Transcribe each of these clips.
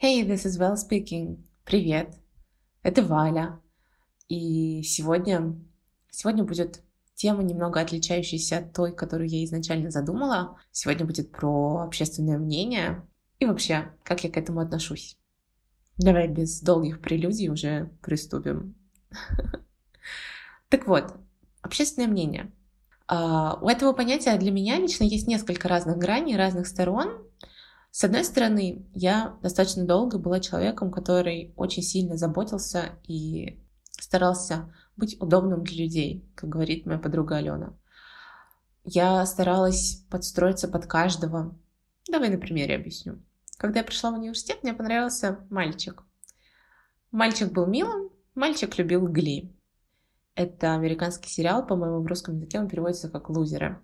Hey, this is Val speaking. Привет. Это Валя. И сегодня, сегодня будет тема, немного отличающаяся от той, которую я изначально задумала. Сегодня будет про общественное мнение и вообще, как я к этому отношусь. Давай без долгих прелюдий уже приступим. Так вот, общественное мнение. А, у этого понятия для меня лично есть несколько разных граней, разных сторон. С одной стороны, я достаточно долго была человеком, который очень сильно заботился и старался быть удобным для людей, как говорит моя подруга Алена. Я старалась подстроиться под каждого. Давай на примере объясню. Когда я пришла в университет, мне понравился мальчик. Мальчик был милым, мальчик любил Гли. Это американский сериал, по-моему, в русском языке он переводится как «Лузеры».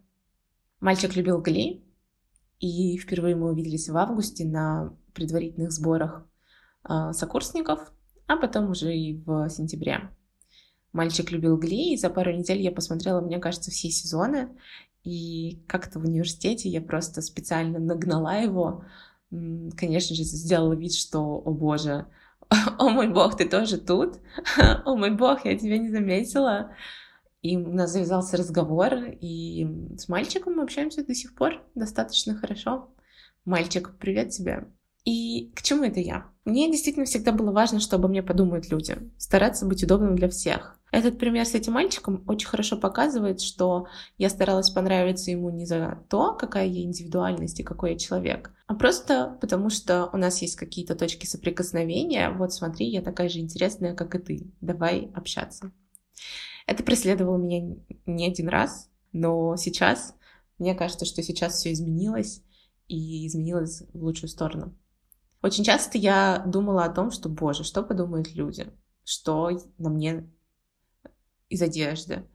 Мальчик любил Гли, и впервые мы увиделись в августе на предварительных сборах э, сокурсников, а потом уже и в сентябре. Мальчик любил Гли, и за пару недель я посмотрела, мне кажется, все сезоны. И как-то в университете я просто специально нагнала его. Конечно же, сделала вид, что, о боже, о мой бог, ты тоже тут? О мой бог, я тебя не заметила. И у нас завязался разговор, и с мальчиком мы общаемся до сих пор достаточно хорошо. Мальчик, привет тебе. И к чему это я? Мне действительно всегда было важно, что обо мне подумают люди. Стараться быть удобным для всех. Этот пример с этим мальчиком очень хорошо показывает, что я старалась понравиться ему не за то, какая я индивидуальность и какой я человек, а просто потому, что у нас есть какие-то точки соприкосновения. Вот смотри, я такая же интересная, как и ты. Давай общаться. Это преследовало меня не один раз, но сейчас, мне кажется, что сейчас все изменилось и изменилось в лучшую сторону. Очень часто я думала о том, что, боже, что подумают люди, что на мне из одежды,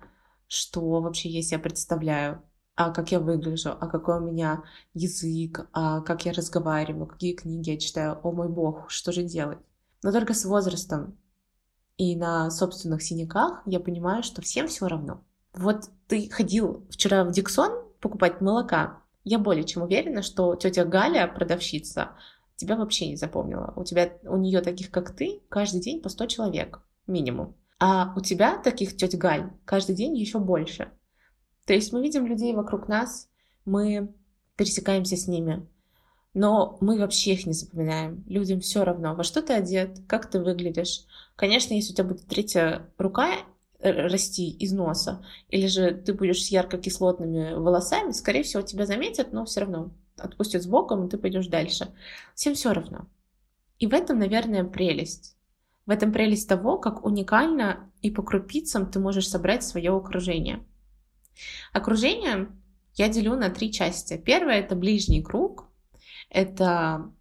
что вообще я себя представляю, а как я выгляжу, а какой у меня язык, а как я разговариваю, какие книги я читаю, о мой бог, что же делать? Но только с возрастом и на собственных синяках я понимаю, что всем все равно. Вот ты ходил вчера в Диксон покупать молока. Я более чем уверена, что тетя Галя, продавщица, тебя вообще не запомнила. У тебя, у нее таких, как ты, каждый день по 100 человек минимум. А у тебя таких теть Галь каждый день еще больше. То есть мы видим людей вокруг нас, мы пересекаемся с ними, но мы вообще их не запоминаем. Людям все равно, во что ты одет, как ты выглядишь. Конечно, если у тебя будет третья рука э, расти из носа, или же ты будешь с ярко-кислотными волосами, скорее всего, тебя заметят, но все равно отпустят с боком, и ты пойдешь дальше. Всем все равно. И в этом, наверное, прелесть. В этом прелесть того, как уникально и по крупицам ты можешь собрать свое окружение. Окружение я делю на три части. Первое — это ближний круг. Это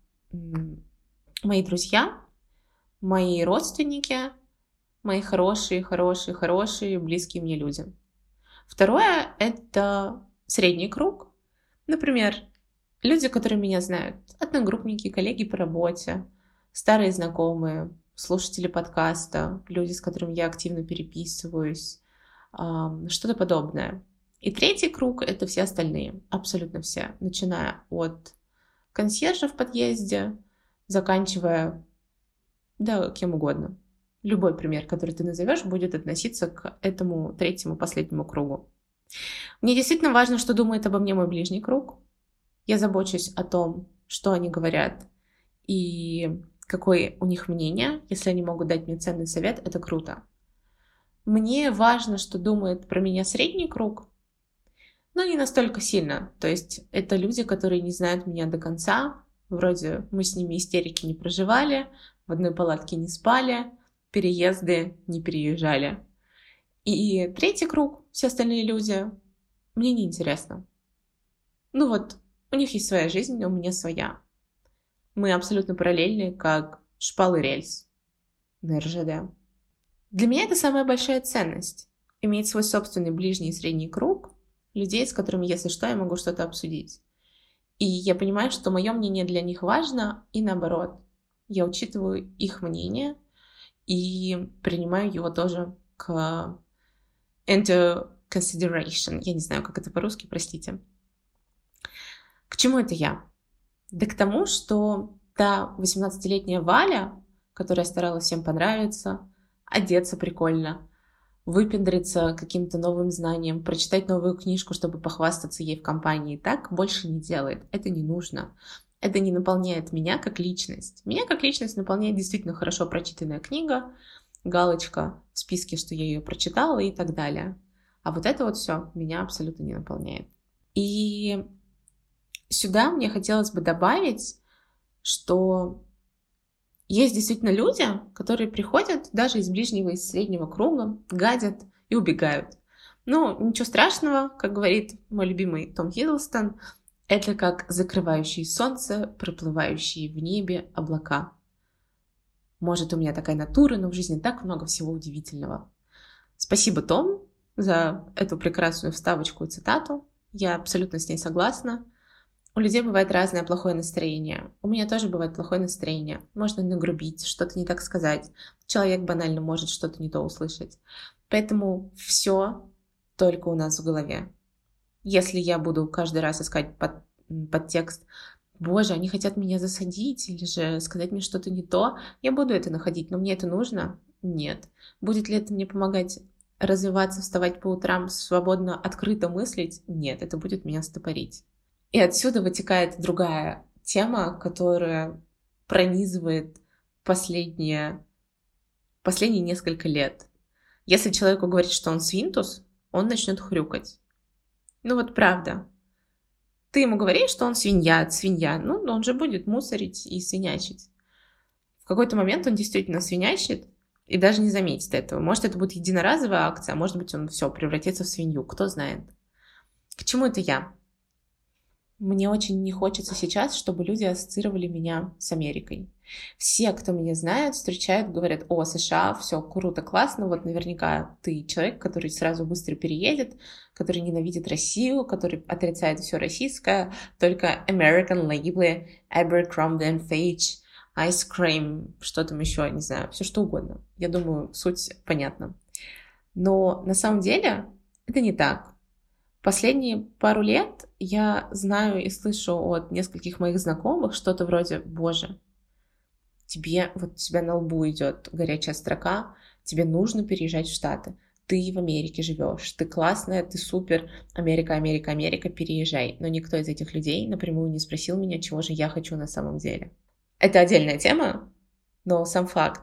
мои друзья, мои родственники, мои хорошие, хорошие, хорошие, близкие мне люди. Второе — это средний круг. Например, люди, которые меня знают, одногруппники, коллеги по работе, старые знакомые, слушатели подкаста, люди, с которыми я активно переписываюсь, что-то подобное. И третий круг — это все остальные, абсолютно все, начиная от консьержа в подъезде, заканчивая, да, кем угодно. Любой пример, который ты назовешь, будет относиться к этому третьему, последнему кругу. Мне действительно важно, что думает обо мне мой ближний круг. Я забочусь о том, что они говорят, и какое у них мнение. Если они могут дать мне ценный совет, это круто. Мне важно, что думает про меня средний круг, но не настолько сильно. То есть это люди, которые не знают меня до конца. Вроде мы с ними истерики не проживали, в одной палатке не спали, переезды не переезжали. И третий круг, все остальные люди, мне не интересно. Ну вот, у них есть своя жизнь, у меня своя. Мы абсолютно параллельны, как шпалы рельс на РЖД. Для меня это самая большая ценность. Иметь свой собственный ближний и средний круг людей, с которыми, если что, я могу что-то обсудить. И я понимаю, что мое мнение для них важно, и наоборот. Я учитываю их мнение и принимаю его тоже к into consideration. Я не знаю, как это по-русски, простите. К чему это я? Да к тому, что та 18-летняя Валя, которая старалась всем понравиться, одеться прикольно, выпендриться каким-то новым знанием, прочитать новую книжку, чтобы похвастаться ей в компании. Так больше не делает. Это не нужно. Это не наполняет меня как личность. Меня как личность наполняет действительно хорошо прочитанная книга, галочка в списке, что я ее прочитала и так далее. А вот это вот все меня абсолютно не наполняет. И сюда мне хотелось бы добавить, что есть действительно люди, которые приходят даже из ближнего и среднего круга, гадят и убегают. Ну, ничего страшного, как говорит мой любимый Том Хиддлстон, это как закрывающие солнце, проплывающие в небе облака. Может, у меня такая натура, но в жизни так много всего удивительного. Спасибо, Том, за эту прекрасную вставочку и цитату. Я абсолютно с ней согласна. У людей бывает разное плохое настроение. У меня тоже бывает плохое настроение. Можно нагрубить, что-то не так сказать. Человек банально может что-то не то услышать. Поэтому все только у нас в голове. Если я буду каждый раз искать под, подтекст боже, они хотят меня засадить или же сказать мне что-то не то, я буду это находить, но мне это нужно? Нет. Будет ли это мне помогать развиваться, вставать по утрам, свободно, открыто мыслить? Нет, это будет меня стопорить. И отсюда вытекает другая тема, которая пронизывает последние, последние несколько лет. Если человеку говорить, что он свинтус, он начнет хрюкать. Ну вот правда. Ты ему говоришь, что он свинья, свинья, ну, он же будет мусорить и свинячить. В какой-то момент он действительно свинячит и даже не заметит этого. Может, это будет единоразовая акция, а может быть, он все превратится в свинью, кто знает. К чему это я? Мне очень не хочется сейчас, чтобы люди ассоциировали меня с Америкой. Все, кто меня знает, встречают, говорят, о, США, все круто, классно, вот наверняка ты человек, который сразу быстро переедет, который ненавидит Россию, который отрицает все российское, только American label, Abercrombie Fitch, Ice Cream, что там еще, не знаю, все что угодно. Я думаю, суть понятна. Но на самом деле это не так. Последние пару лет я знаю и слышу от нескольких моих знакомых что-то вроде «Боже, тебе вот у тебя на лбу идет горячая строка, тебе нужно переезжать в Штаты, ты в Америке живешь, ты классная, ты супер, Америка, Америка, Америка, переезжай. Но никто из этих людей напрямую не спросил меня, чего же я хочу на самом деле. Это отдельная тема, но сам факт.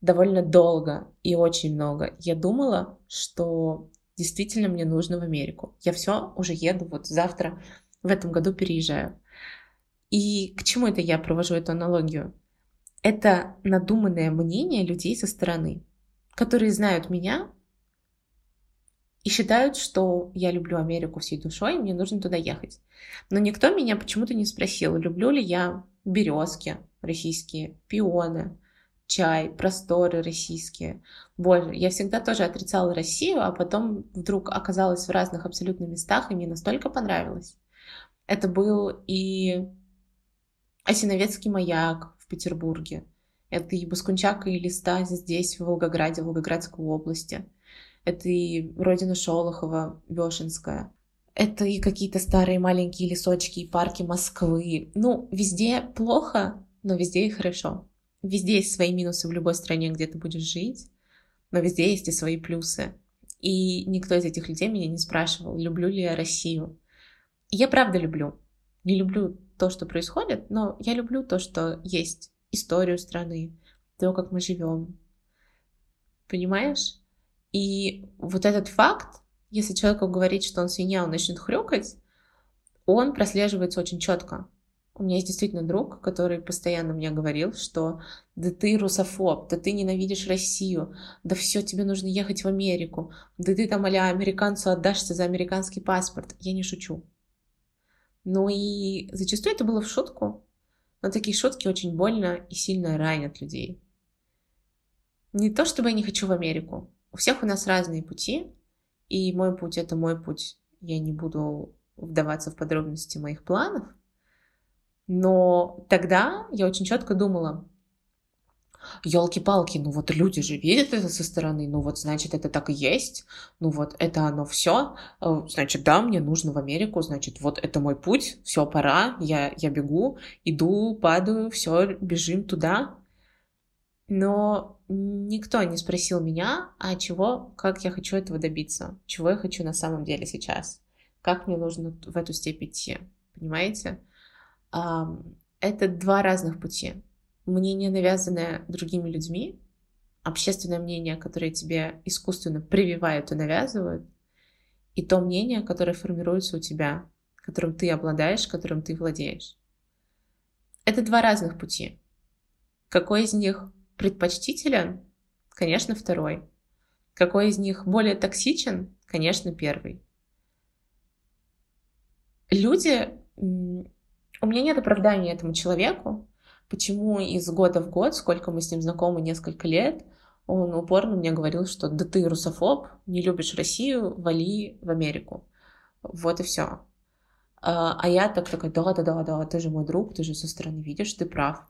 Довольно долго и очень много я думала, что действительно мне нужно в Америку. Я все уже еду, вот завтра в этом году переезжаю. И к чему это я провожу эту аналогию? Это надуманное мнение людей со стороны, которые знают меня и считают, что я люблю Америку всей душой, и мне нужно туда ехать. Но никто меня почему-то не спросил, люблю ли я березки российские, пионы, чай, просторы российские. Боже, я всегда тоже отрицала Россию, а потом вдруг оказалась в разных абсолютно местах, и мне настолько понравилось. Это был и Осиновецкий маяк в Петербурге. Это и Баскунчак, и Листа здесь, в Волгограде, в Волгоградской области. Это и родина Шолохова, Вешенская. Это и какие-то старые маленькие лесочки и парки Москвы. Ну, везде плохо, но везде и хорошо. Везде есть свои минусы в любой стране, где ты будешь жить, но везде есть и свои плюсы. И никто из этих людей меня не спрашивал, люблю ли я Россию. Я правда люблю. Не люблю то, что происходит, но я люблю то, что есть историю страны, то, как мы живем. Понимаешь? И вот этот факт, если человеку говорить, что он свинья, он начнет хрюкать, он прослеживается очень четко. У меня есть действительно друг, который постоянно мне говорил, что да ты русофоб, да ты ненавидишь Россию, да все, тебе нужно ехать в Америку, да ты там а американцу отдашься за американский паспорт. Я не шучу. Ну и зачастую это было в шутку, но такие шутки очень больно и сильно ранят людей. Не то чтобы я не хочу в Америку. У всех у нас разные пути, и мой путь — это мой путь. Я не буду вдаваться в подробности моих планов — но тогда я очень четко думала, елки-палки, ну вот люди же видят это со стороны, ну вот значит это так и есть, ну вот это оно все, э, значит да, мне нужно в Америку, значит вот это мой путь, все, пора, я, я бегу, иду, падаю, все, бежим туда. Но никто не спросил меня, а чего, как я хочу этого добиться, чего я хочу на самом деле сейчас, как мне нужно в эту степь идти, понимаете? Это два разных пути мнение, навязанное другими людьми, общественное мнение, которое тебе искусственно прививают и навязывают, и то мнение, которое формируется у тебя, которым ты обладаешь, которым ты владеешь. Это два разных пути. Какой из них предпочтителен? Конечно, второй. Какой из них более токсичен? Конечно, первый. Люди... У меня нет оправдания этому человеку, почему из года в год, сколько мы с ним знакомы, несколько лет, он упорно мне говорил, что да ты русофоб, не любишь Россию, вали в Америку. Вот и все. А, а я так такая, да-да-да-да, ты же мой друг, ты же со стороны видишь, ты прав.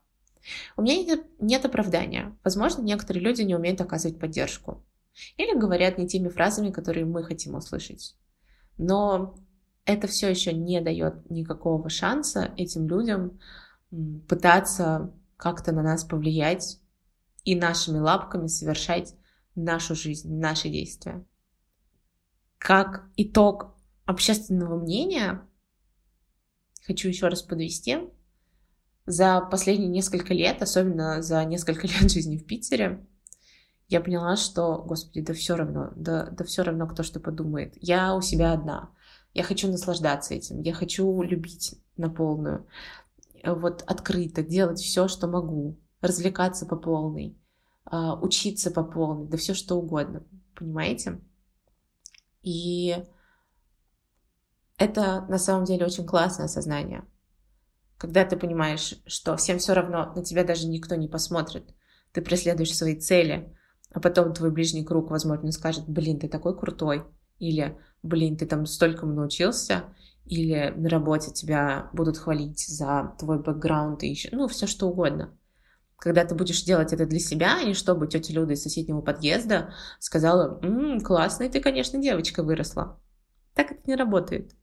У меня нет, нет оправдания. Возможно, некоторые люди не умеют оказывать поддержку. Или говорят не теми фразами, которые мы хотим услышать. Но это все еще не дает никакого шанса этим людям пытаться как-то на нас повлиять и нашими лапками совершать нашу жизнь, наши действия. Как итог общественного мнения, хочу еще раз подвести, за последние несколько лет, особенно за несколько лет жизни в Питере, я поняла, что, господи, да все равно, да, да все равно, кто что подумает. Я у себя одна. Я хочу наслаждаться этим, я хочу любить на полную. Вот открыто делать все, что могу, развлекаться по полной, а, учиться по полной, да все что угодно, понимаете? И это на самом деле очень классное сознание, когда ты понимаешь, что всем все равно, на тебя даже никто не посмотрит, ты преследуешь свои цели, а потом твой ближний круг, возможно, скажет, блин, ты такой крутой, или, блин, ты там столько научился, или на работе тебя будут хвалить за твой бэкграунд и еще, ну, все что угодно. Когда ты будешь делать это для себя, и чтобы тетя Люда из соседнего подъезда сказала, «М, классная ты, конечно, девочка выросла. Так это не работает.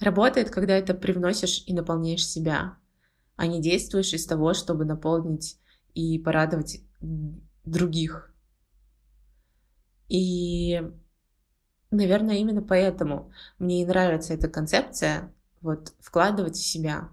Работает, когда это привносишь и наполняешь себя, а не действуешь из того, чтобы наполнить и порадовать других. И Наверное, именно поэтому мне и нравится эта концепция, вот, вкладывать в себя.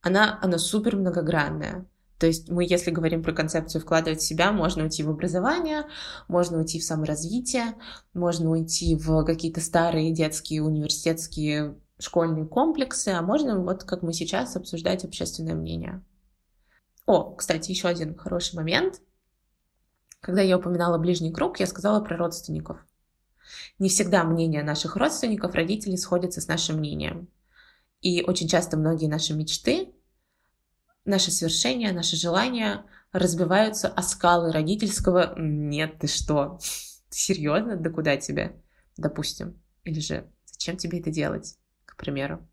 Она, она супер многогранная. То есть мы, если говорим про концепцию вкладывать в себя, можно уйти в образование, можно уйти в саморазвитие, можно уйти в какие-то старые детские, университетские, школьные комплексы, а можно вот как мы сейчас обсуждать общественное мнение. О, кстати, еще один хороший момент. Когда я упоминала ближний круг, я сказала про родственников. Не всегда мнение наших родственников, родителей сходится с нашим мнением. И очень часто многие наши мечты, наши свершения, наши желания разбиваются о скалы родительского «нет, ты что? Серьезно? Да куда тебе?» Допустим. Или же «зачем тебе это делать?» К примеру.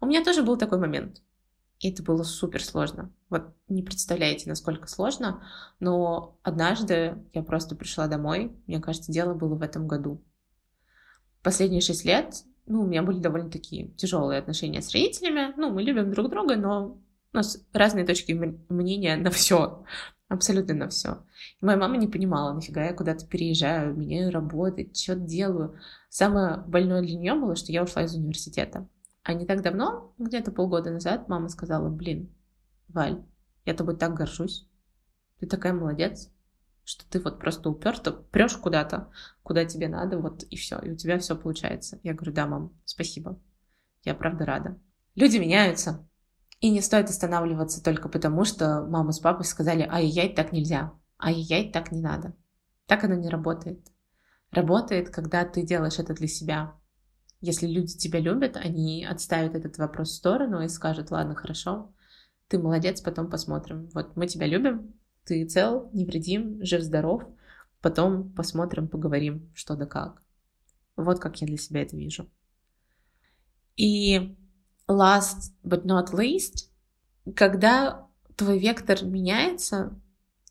У меня тоже был такой момент. И это было супер сложно. Вот не представляете, насколько сложно, но однажды я просто пришла домой, мне кажется, дело было в этом году. Последние шесть лет, ну, у меня были довольно такие тяжелые отношения с родителями, ну, мы любим друг друга, но у нас разные точки мнения на все, абсолютно на все. Моя мама не понимала, нафига я куда-то переезжаю, меняю работы, что-то делаю. Самое больное для нее было, что я ушла из университета. А не так давно, где-то полгода назад, мама сказала, блин, Валь, я тобой так горжусь. Ты такая молодец, что ты вот просто уперто прешь куда-то, куда тебе надо, вот и все, и у тебя все получается. Я говорю, да, мам, спасибо. Я правда рада. Люди меняются. И не стоит останавливаться только потому, что мама с папой сказали, ай-яй, так нельзя, ай-яй, так не надо. Так оно не работает. Работает, когда ты делаешь это для себя, если люди тебя любят, они отставят этот вопрос в сторону и скажут, ладно, хорошо, ты молодец, потом посмотрим. Вот мы тебя любим, ты цел, невредим, жив-здоров, потом посмотрим, поговорим, что да как. Вот как я для себя это вижу. И last but not least, когда твой вектор меняется,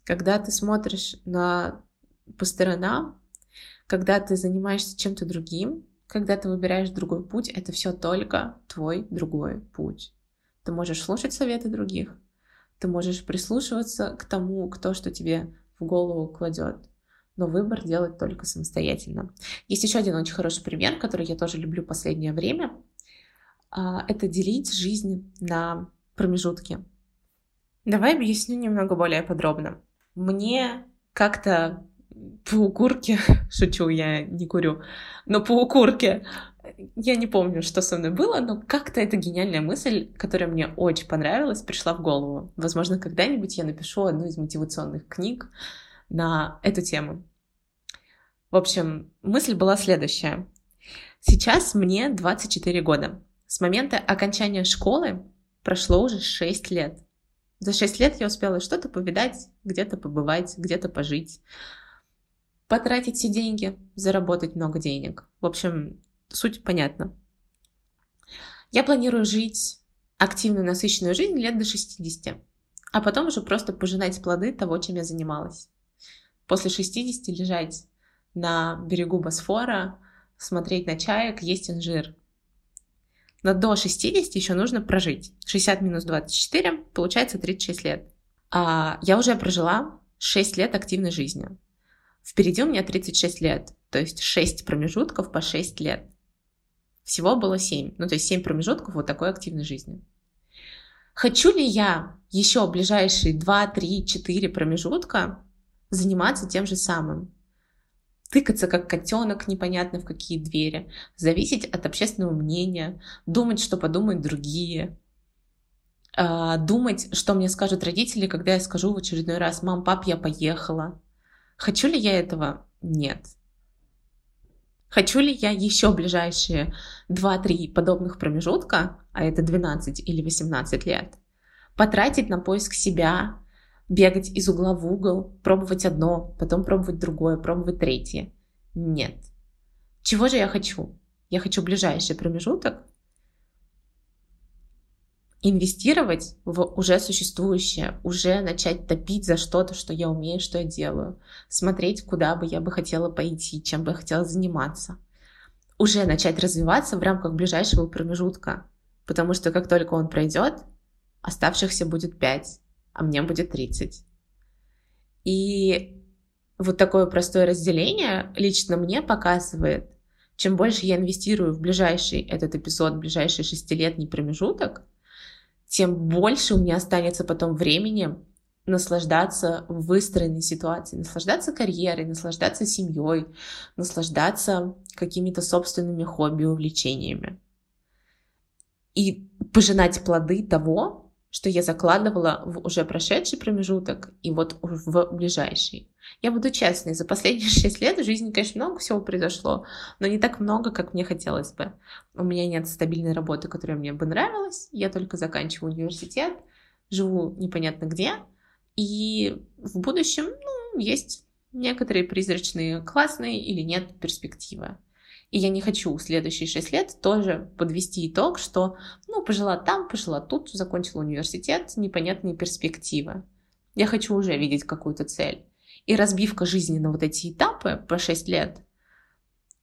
когда ты смотришь на по сторонам, когда ты занимаешься чем-то другим, когда ты выбираешь другой путь, это все только твой другой путь. Ты можешь слушать советы других, ты можешь прислушиваться к тому, кто что тебе в голову кладет, но выбор делать только самостоятельно. Есть еще один очень хороший пример, который я тоже люблю последнее время. А, это делить жизнь на промежутки. Давай объясню немного более подробно. Мне как-то по укурке, шучу, я не курю, но по укурке, я не помню, что со мной было, но как-то эта гениальная мысль, которая мне очень понравилась, пришла в голову. Возможно, когда-нибудь я напишу одну из мотивационных книг на эту тему. В общем, мысль была следующая. Сейчас мне 24 года. С момента окончания школы прошло уже 6 лет. За 6 лет я успела что-то повидать, где-то побывать, где-то пожить, потратить все деньги, заработать много денег. В общем, суть понятна. Я планирую жить активную, насыщенную жизнь лет до 60, а потом уже просто пожинать плоды того, чем я занималась. После 60 лежать на берегу Босфора, смотреть на чаек, есть инжир. Но до 60 еще нужно прожить. 60 минус 24 получается 36 лет. А я уже прожила 6 лет активной жизни. Впереди у меня 36 лет, то есть 6 промежутков по 6 лет. Всего было 7, ну то есть 7 промежутков вот такой активной жизни. Хочу ли я еще ближайшие 2, 3, 4 промежутка заниматься тем же самым? Тыкаться как котенок непонятно в какие двери, зависеть от общественного мнения, думать, что подумают другие, а, думать, что мне скажут родители, когда я скажу в очередной раз «Мам, пап, я поехала», Хочу ли я этого? Нет. Хочу ли я еще ближайшие 2-3 подобных промежутка, а это 12 или 18 лет, потратить на поиск себя, бегать из угла в угол, пробовать одно, потом пробовать другое, пробовать третье? Нет. Чего же я хочу? Я хочу ближайший промежуток, инвестировать в уже существующее, уже начать топить за что-то, что я умею, что я делаю, смотреть, куда бы я бы хотела пойти, чем бы я хотела заниматься, уже начать развиваться в рамках ближайшего промежутка, потому что как только он пройдет, оставшихся будет 5, а мне будет 30. И вот такое простое разделение лично мне показывает, чем больше я инвестирую в ближайший этот эпизод, ближайший шестилетний промежуток, тем больше у меня останется потом времени наслаждаться выстроенной ситуацией, наслаждаться карьерой, наслаждаться семьей, наслаждаться какими-то собственными хобби, увлечениями. И пожинать плоды того, что я закладывала в уже прошедший промежуток и вот в ближайший. Я буду честной, за последние шесть лет в жизни, конечно, много всего произошло, но не так много, как мне хотелось бы. У меня нет стабильной работы, которая мне бы нравилась, я только заканчиваю университет, живу непонятно где, и в будущем ну, есть некоторые призрачные классные или нет перспективы. И я не хочу следующие шесть лет тоже подвести итог, что, ну, пожила там, пожила тут, закончила университет, непонятные перспективы. Я хочу уже видеть какую-то цель. И разбивка жизни на вот эти этапы по 6 лет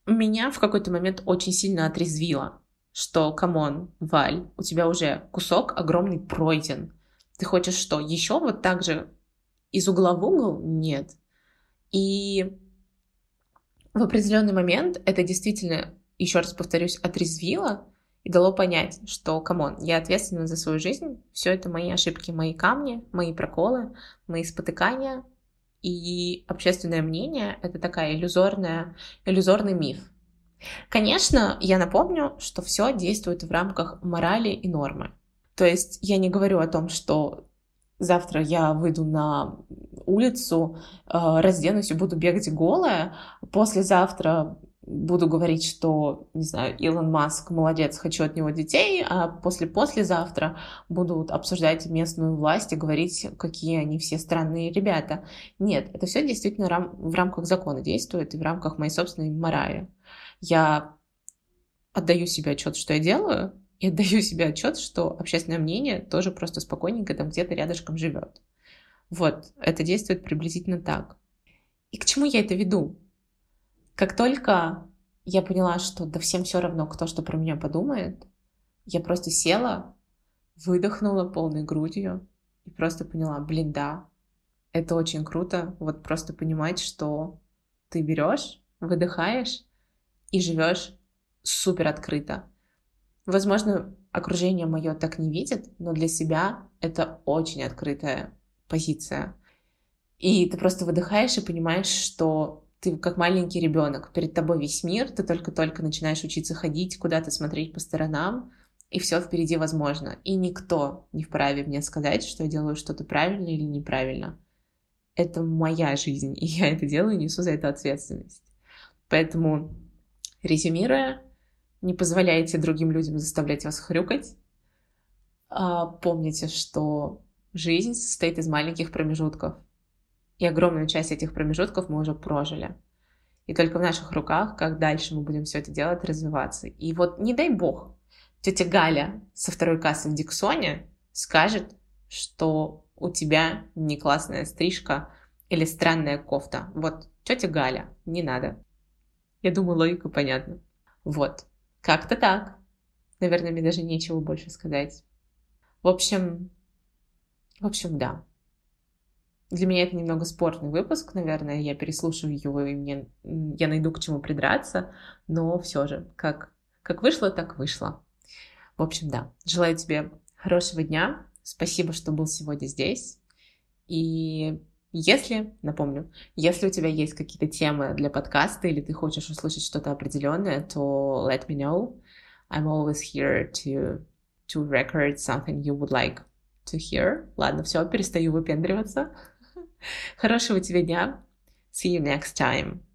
меня в какой-то момент очень сильно отрезвила, что, come on, Валь, у тебя уже кусок огромный пройден. Ты хочешь что, еще вот так же из угла в угол? Нет. И в определенный момент это действительно, еще раз повторюсь, отрезвило и дало понять, что, come on, я ответственна за свою жизнь, все это мои ошибки, мои камни, мои проколы, мои спотыкания, и общественное мнение — это такая иллюзорная, иллюзорный миф. Конечно, я напомню, что все действует в рамках морали и нормы. То есть я не говорю о том, что завтра я выйду на улицу, э, разденусь и буду бегать голая, послезавтра буду говорить, что, не знаю, Илон Маск молодец, хочу от него детей, а после-послезавтра буду обсуждать местную власть и говорить, какие они все странные ребята. Нет, это все действительно рам- в рамках закона действует и в рамках моей собственной морали. Я отдаю себе отчет, что я делаю, и отдаю себе отчет, что общественное мнение тоже просто спокойненько там где-то рядышком живет. Вот, это действует приблизительно так. И к чему я это веду? Как только я поняла, что да всем все равно, кто что про меня подумает, я просто села, выдохнула полной грудью и просто поняла, блин, да, это очень круто, вот просто понимать, что ты берешь, выдыхаешь и живешь супер открыто. Возможно, окружение мое так не видит, но для себя это очень открытая позиция. И ты просто выдыхаешь и понимаешь, что ты как маленький ребенок, перед тобой весь мир, ты только-только начинаешь учиться ходить, куда-то смотреть по сторонам, и все впереди возможно. И никто не вправе мне сказать, что я делаю что-то правильно или неправильно. Это моя жизнь, и я это делаю, несу за это ответственность. Поэтому, резюмируя, не позволяйте другим людям заставлять вас хрюкать. А, помните, что жизнь состоит из маленьких промежутков. И огромную часть этих промежутков мы уже прожили. И только в наших руках, как дальше мы будем все это делать, развиваться. И вот не дай бог, тетя Галя со второй кассы в Диксоне скажет, что у тебя не классная стрижка или странная кофта. Вот, тетя Галя, не надо. Я думаю, логика понятна. Вот. Как-то так. Наверное, мне даже нечего больше сказать. В общем, в общем, да. Для меня это немного спорный выпуск, наверное, я переслушаю его, и мне, я найду к чему придраться, но все же, как, как вышло, так вышло. В общем, да, желаю тебе хорошего дня, спасибо, что был сегодня здесь, и если, напомню, если у тебя есть какие-то темы для подкаста или ты хочешь услышать что-то определенное, то let me know. I'm always here to, to record something you would like to hear. Ладно, все, перестаю выпендриваться. Хорошего тебе дня. See you next time.